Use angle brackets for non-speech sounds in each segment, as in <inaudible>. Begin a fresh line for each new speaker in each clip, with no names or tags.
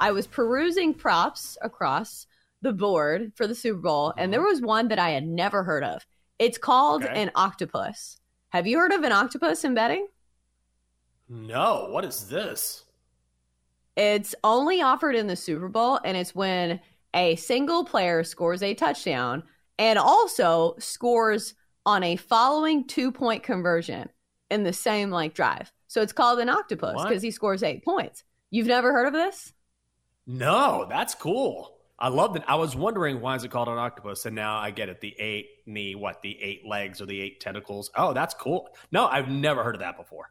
I was perusing props across the board for the Super Bowl, and there uh-huh. was one that I had never heard of. It's called
Okay.
an octopus. Have you heard of an octopus in betting?
No, what is this?
It's only offered in the Super Bowl, and it's when a single player scores a touchdown and also scores on a following two point conversion in the same like drive. So it's called an octopus because he scores eight points. You've never heard of this?
No, that's cool. I love that. I was wondering why is it called an octopus, and now I get it. The eight, the what? The eight legs or the eight tentacles? Oh, that's cool. No, I've never heard of that before.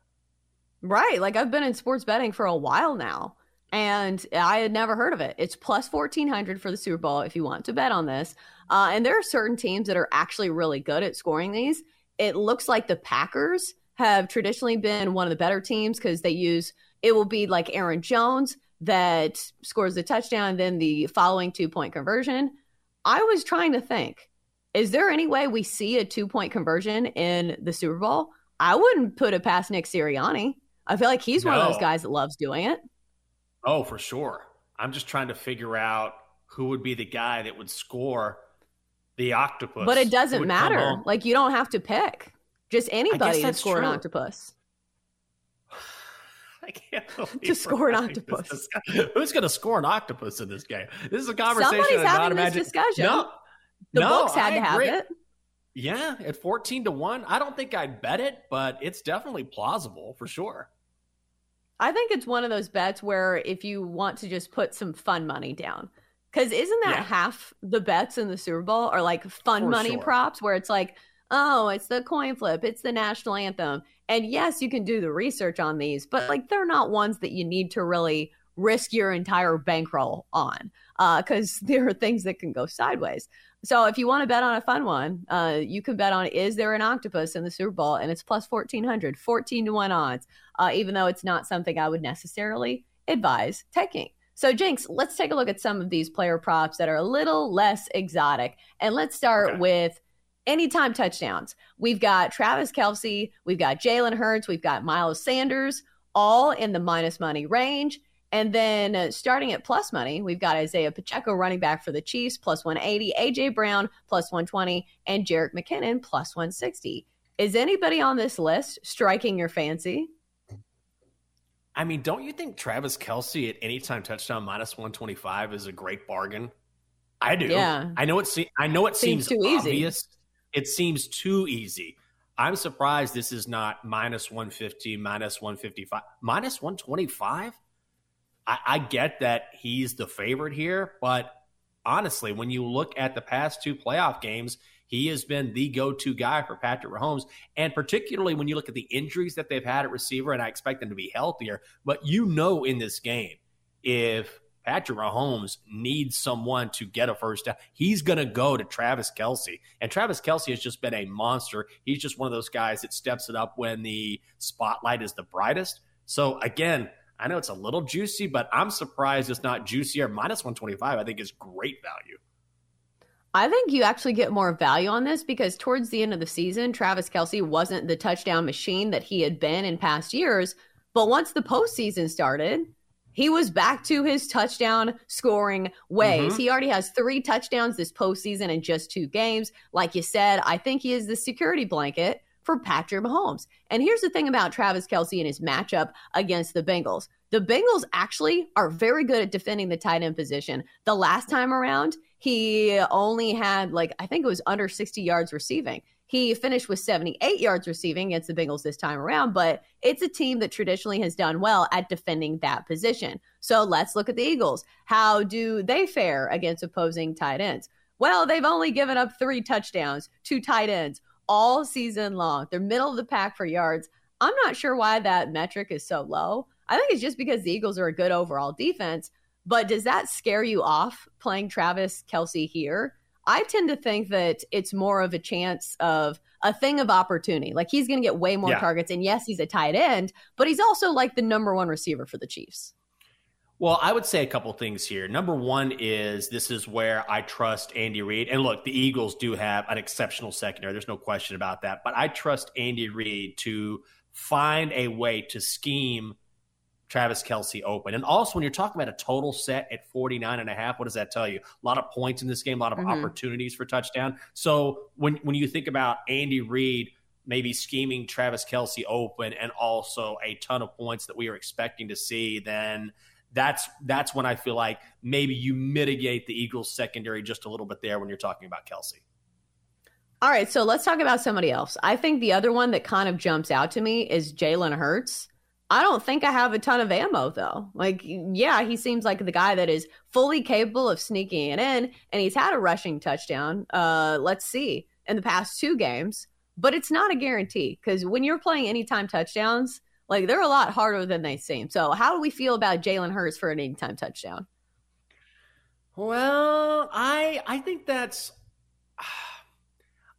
Right. Like I've been in sports betting for a while now and I had never heard of it. It's plus 1400 for the Super Bowl if you want to bet on this. Uh, and there are certain teams that are actually really good at scoring these. It looks like the Packers have traditionally been one of the better teams because they use it will be like Aaron Jones that scores the touchdown, then the following two point conversion. I was trying to think, is there any way we see a two point conversion in the Super Bowl? I wouldn't put it past Nick Sirianni. I feel like he's one of those guys that loves doing it.
Oh, for sure. I'm just trying to figure out who would be the guy that would score the octopus.
But it doesn't matter. Like you don't have to pick. Just anybody to score an octopus.
I can't <laughs>
To score an octopus.
Who's going to score an octopus in this game? This is a conversation.
Somebody's
I'm not
having this discussion.
No,
The
no,
books had
I
to have
agree.
it.
Yeah, at 14 to 1. I don't think I'd bet it, but it's definitely plausible for sure.
I think it's one of those bets where if you want to just put some fun money down. Because isn't that
Yeah.
half the bets in the Super Bowl are like fun
For
money
sure.
props where it's like, oh, it's the coin flip, it's the national anthem. And yes, you can do the research on these, but like they're not ones that you need to really risk your entire bankroll on because <laughs> there are things that can go sideways. So if you want to bet on a fun one, uh, you can bet on is there an octopus in the Super Bowl? And it's plus 1400, 14 to 1 odds, uh, even though it's not something I would necessarily advise taking. So, Jenks, let's take a look at some of these player props that are a little less exotic. And let's start
Okay.
with anytime touchdowns. We've got Travis Kelce, we've got Jalen Hurts, we've got Miles Sanders, all in the minus money range. And then uh, starting at plus money, we've got Isaiah Pacheco running back for the Chiefs plus 180, AJ Brown plus 120, and Jerick McKinnon plus 160. Is anybody on this list striking your fancy?
I mean, don't you think Travis Kelce at anytime touchdown minus 125 is a great bargain? I do.
Yeah.
I know it se- I know it
Seems
seems,
too easy.
It seems too easy. I'm surprised this is not minus 150, minus 155, minus 125. I, I get that he's the favorite here, but honestly, when you look at the past two playoff games, he has been the go-to guy for Patrick Mahomes, and particularly when you look at the injuries that they've had at receiver, and I expect them to be healthier. But you know, in this game, if Patrick Mahomes needs someone to get a first down, he's going to go to Travis Kelce, and Travis Kelce has just been a monster. He's just one of those guys that steps it up when the spotlight is the brightest. So again. I know it's a little juicy, but I'm surprised it's not juicier. Minus 125, I think, is great value.
I think you actually get more value on this because towards the end of the season, Travis Kelce wasn't the touchdown machine that he had been in past years. But once the postseason started, he was back to his touchdown scoring ways.
Mhm.
He already has three touchdowns this postseason in just two games. Like you said, I think he is the security blanket for Patrick Mahomes. And here's the thing about Travis Kelce and his matchup against the Bengals the Bengals actually are very good at defending the tight end position. The last time around, he only had like, I think it was under 60 yards receiving. He finished with 78 yards receiving against the Bengals this time around, but it's a team that traditionally has done well at defending that position. So let's look at the Eagles. How do they fare against opposing tight ends? Well, they've only given up three touchdowns to tight ends all season long. They're middle of the pack for yards. I'm not sure why that metric is so low. I think it's just because the Eagles are a good overall defense. But does that scare you off playing Travis Kelce here? I tend to think that it's more of a chance of a thing of opportunity. Like he's going to get way more yeah. targets. And yes, he's a tight end, but he's also like the number one receiver for the Chiefs.
Well, I would say a couple things here. Number one is this is where I trust Andy Reid. And look, the Eagles do have an exceptional secondary. There's no question about that. But I trust Andy Reid to find a way to scheme Travis Kelce open. And also, when you're talking about a total set at 49 and a half, what does that tell you? A lot of points in this game, a lot of mm-hmm. opportunities for touchdown. So when, when you think about Andy Reid maybe scheming Travis Kelce open and also a ton of points that we are expecting to see, then that's that's when I feel like maybe you mitigate the Eagles secondary just a little bit there when you're talking about Kelce.
All right, so let's talk about somebody else. I think the other one that kind of jumps out to me is Jalen Hurts. I don't think I have a ton of ammo though. Like, yeah, he seems like the guy that is fully capable of sneaking it in, and he's had a rushing touchdown. Uh, let's see in the past two games, but it's not a guarantee because when you're playing anytime touchdowns, like they're a lot harder than they seem. So, how do we feel about Jalen Hurts for an anytime touchdown?
Well, I I think that's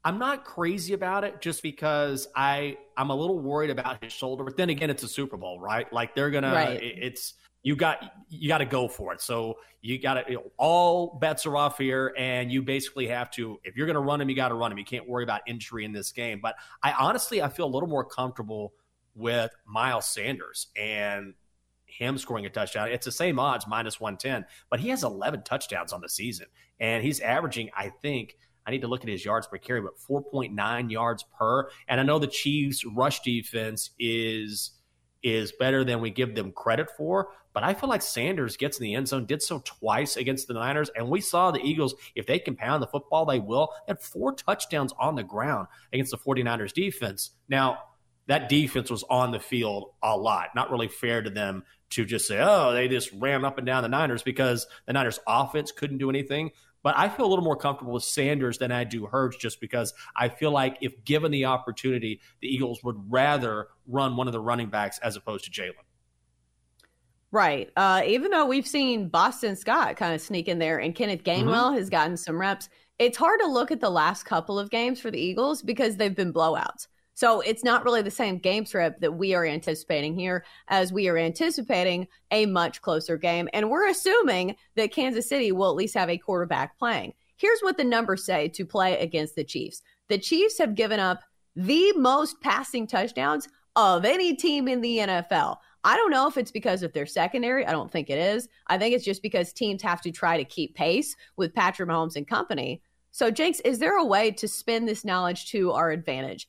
I'm not crazy about it just because I I'm a little worried about his shoulder. But then again, it's a Super Bowl, right? Like they're gonna right. it's you got you got to go for it. So you got to you know, all bets are off here, and you basically have to if you're going to run him, you got to run him. You can't worry about injury in this game. But I honestly I feel a little more comfortable with Miles Sanders and him scoring a touchdown. It's the same odds minus 110, but he has 11 touchdowns on the season, and he's averaging I think I need to look at his yards per carry, but 4.9 yards per. And I know the Chiefs' rush defense is is better than we give them credit for. But I feel like Sanders gets in the end zone, did so twice against the Niners. And we saw the Eagles, if they can pound the football, they will. Had four touchdowns on the ground against the 49ers defense. Now, that defense was on the field a lot. Not really fair to them to just say, oh, they just ran up and down the Niners because the Niners offense couldn't do anything. But I feel a little more comfortable with Sanders than I do Hurts just because I feel like if given the opportunity, the Eagles would rather run one of the running backs as opposed to Jalen.
Right. Uh, even though we've seen Boston Scott kind of sneak in there and Kenneth Gainwell mm-hmm. has gotten some reps, it's hard to look at the last couple of games for the Eagles because they've been blowouts. So it's not really the same game script that we are anticipating here as we are anticipating a much closer game. And we're assuming that Kansas City will at least have a quarterback playing. Here's what the numbers say to play against the Chiefs the Chiefs have given up the most passing touchdowns of any team in the NFL. I don't know if it's because of their secondary. I don't think it is. I think it's just because teams have to try to keep pace with Patrick Mahomes and company. So, Jenks, is there a way to spin this knowledge to our advantage?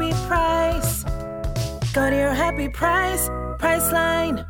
happy price. Go to your happy price, Priceline.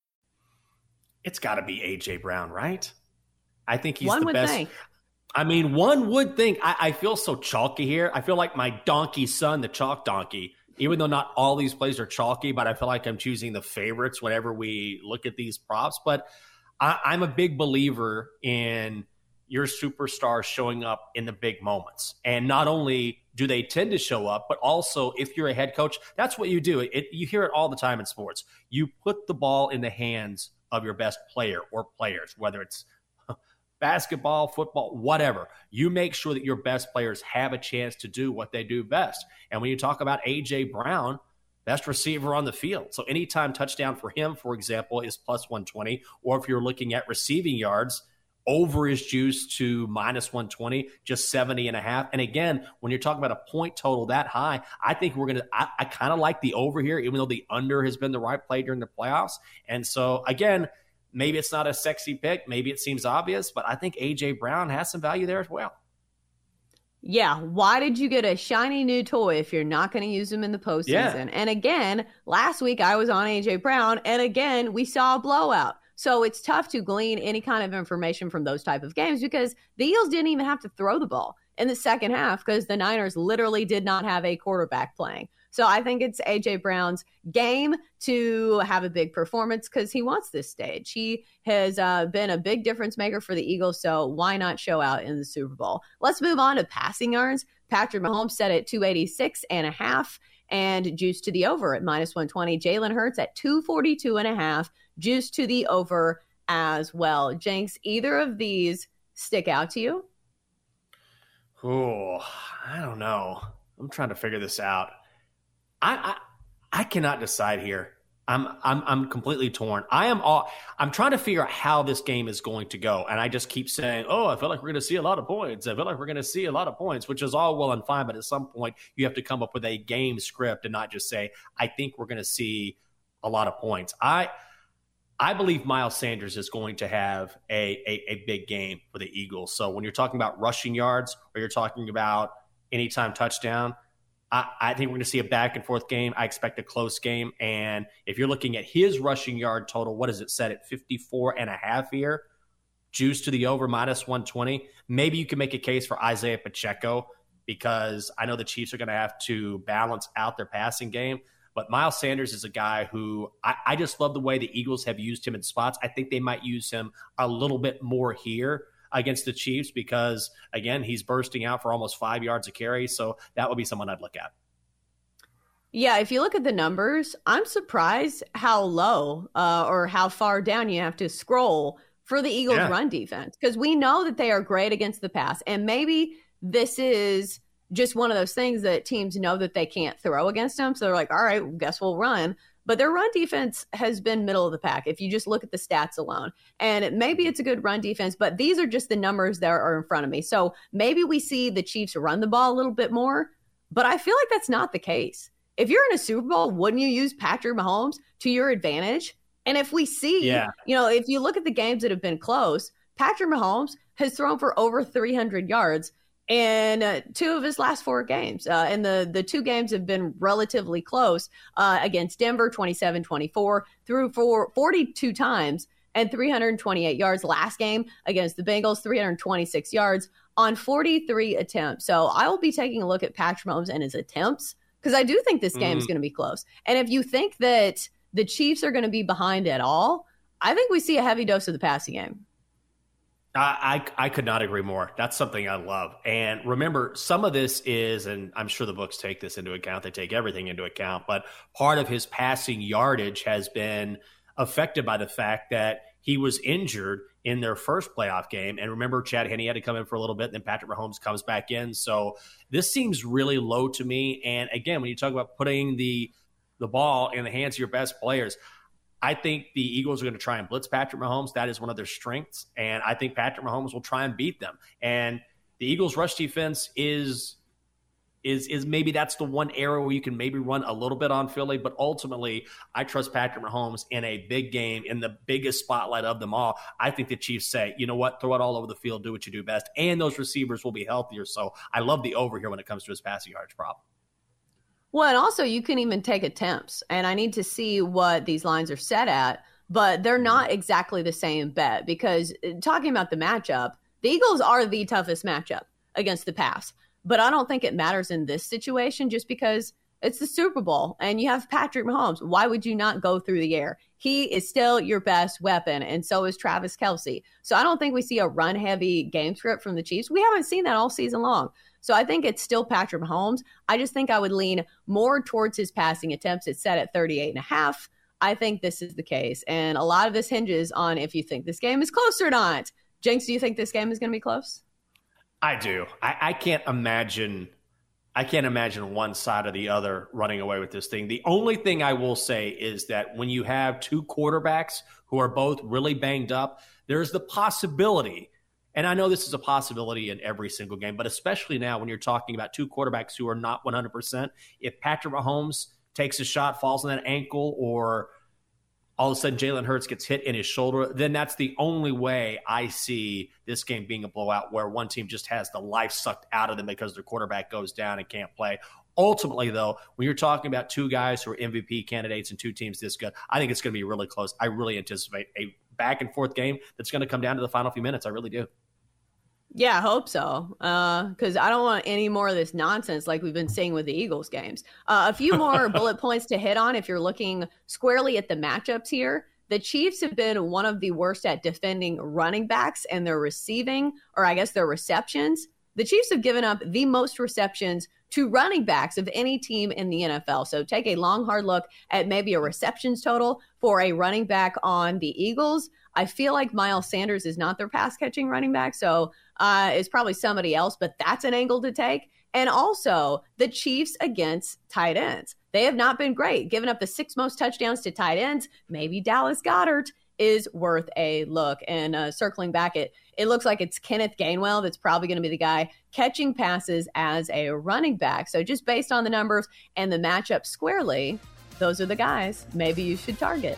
it's got to be AJ Brown, right? I think he's one the best. Think. I mean, one would think. I, I, feel so chalky here. I feel like my donkey son, the chalk donkey. even though not all these plays are chalky, but I feel like I'm choosing the favorites whenever we look at these props. But I, I'm a big believer in your superstars showing up in the big moments. And not only do they tend to show up, but also if you're a head coach, that's what you do. It, you hear it all the time in sports. You put the ball in the hands of your best player or players, whether it's <laughs> basketball, football, whatever. You make sure that your best players have a chance to do what they do best. And when you talk about AJ Brown, best receiver on the field. So anytime touchdown for him, for example, is plus 120, or if you're looking at receiving yards, over is juiced to minus 120, just 70 and a half. And again, when you're talking about a point total that high, I think we're going to, I, I kind of like the over here, even though the under has been the right play during the playoffs. And so again, maybe it's not a sexy pick. Maybe it seems obvious, but I think AJ Brown has some value there as well.
Yeah. Why did you get a shiny new toy if you're not going to use them in the postseason? Yeah. And again, last week I was on AJ Brown, and again, we saw a blowout. So it's tough to glean any kind of information from those type of games because the Eagles didn't even have to throw the ball in the second half because the Niners literally did not have a quarterback playing. So I think it's AJ Brown's game to have a big performance because he wants this stage. He has uh, been a big difference maker for the Eagles. So why not show out in the Super Bowl? Let's move on to passing yards. Patrick Mahomes set at 286 and a half and juice to the over at minus 120. Jalen Hurts at 242 and a half juice to the over as well. Jenks, either of these stick out to you?
Oh, I don't know. I'm trying to figure this out. I, I I cannot decide here. I'm I'm I'm completely torn. I am all I'm trying to figure out how this game is going to go, and I just keep saying, "Oh, I feel like we're going to see a lot of points. I feel like we're going to see a lot of points," which is all well and fine, but at some point you have to come up with a game script and not just say, "I think we're going to see a lot of points." I I believe Miles Sanders is going to have a, a, a, big game for the Eagles. So when you're talking about rushing yards or you're talking about anytime touchdown, I, I think we're going to see a back and forth game. I expect a close game. And if you're looking at his rushing yard total, what is it set at 54 and a half here? Juice to the over minus 120. Maybe you can make a case for Isaiah Pacheco because I know the Chiefs are going to have to balance out their passing game. But Miles Sanders is a guy who I, I, just love the way the Eagles have used him in spots. I think they might use him a little bit more here against the Chiefs because, again, he's bursting out for almost five yards of carry. So that would be someone I'd look at.
Yeah, if you look at the numbers, I'm surprised how low uh, or how far down you have to scroll for the Eagles' yeah. run defense because we know that they are great against the pass. And maybe this is just one of those things that teams know that they can't throw against them. So they're like, all right, guess we'll run. But their run defense has been middle of the pack if you just look at the stats alone. And maybe mm-hmm. it's a good run defense, but these are just the numbers that are in front of me. So maybe we see the Chiefs run the ball a little bit more, but I feel like that's not the case. If you're in a Super Bowl, wouldn't you use Patrick Mahomes to your advantage? And if we see, yeah. you know, if you look at the games that have been close, Patrick Mahomes has thrown for over 300 yards in uh, two of his last four games. Uh, and the, the two games have been relatively close uh, against Denver, 27 24, through for 42 times and 328 yards. Last game against the Bengals, 326 yards on 43 attempts. So I will be taking a look at Patrick Mahomes and his attempts because I do think this game mm. is going to be close. And if you think that the Chiefs are going to be behind at all, I think we see a heavy dose of the passing game.
I, I, could not agree more. That's something I love. And remember, some of this is, and I'm sure the books take this into account. They take everything into account, but part of his passing yardage has been affected by the fact that he was injured in their first playoff game. And remember, Chad Henne had to come in for a little bit, and then Patrick Mahomes comes back in. So this seems really low to me. And again, when you talk about putting the the ball in the hands of your best players, I think the Eagles are going to try and blitz Patrick Mahomes. That is one of their strengths. And I think Patrick Mahomes will try and beat them. And the Eagles' rush defense is is is maybe that's the one area where you can maybe run a little bit on Philly, but ultimately I trust Patrick Mahomes in a big game in the biggest spotlight of them all. I think the Chiefs say, you know what, throw it all over the field, do what you do best, and those receivers will be healthier. So I love the over here when it comes to his passing yards problem.
Well, and also you can even take attempts, and I need to see what these lines are set at, but they're mm-hmm. not exactly the same bet because uh, talking about the matchup, the Eagles are the toughest matchup against the pass, but I don't think it matters in this situation just because It's the Super Bowl, and you have Patrick Mahomes. Why would you not go through the air? He is still your best weapon, and so is Travis Kelce. So I don't think we see a run heavy game script from the Chiefs. We haven't seen that all season long. So I think it's still Patrick Mahomes. I just think I would lean more towards his passing attempts. It's set at 38 and a half. I think this is the case. And a lot of this hinges on if you think this game is close or not. Jenks, do you think this game is going to be close?
I do. I, I can't imagine I can't imagine one side or the other running away with this thing. The only thing I will say is that when you have two quarterbacks who are both really banged up, there's the possibility, and I know this is a possibility in every single game, but especially now when you're talking about two quarterbacks who are not 100%, if Patrick Mahomes takes a shot, falls on that ankle, or all of a sudden Jalen Hurts gets hit in his shoulder, then that's the only way I see this game being a blowout where one team just has the life sucked out of them because their quarterback goes down and can't play. Ultimately, though, when you're talking about two guys who are MVP candidates and two teams this good, I think it's going to be really close. I really anticipate a back and forth game that's going to come down to the final few minutes. I really do.
Yeah, I hope so. Because uh, I don't want any more of this nonsense like we've been seeing with the Eagles games. Uh, a few more <laughs> bullet points to hit on if you're looking squarely at the matchups here. The Chiefs have been one of the worst at defending running backs and their receiving, or I guess their receptions. The Chiefs have given up the most receptions to running backs of any team in the NFL. So take a long, hard look at maybe a receptions total for a running back on the Eagles. I feel like Miles Sanders is not their pass catching running back. So uh, is probably somebody else, but that's an angle to take. And also the Chiefs against tight ends. They have not been great, giving up the six most touchdowns to tight ends. Maybe Dallas Goedert is worth a look. And uh, circling back, it it looks like it's Kenneth Gainwell that's probably going to be the guy catching passes as a running back. So just based on the numbers and the matchup squarely, those are the guys maybe you should target.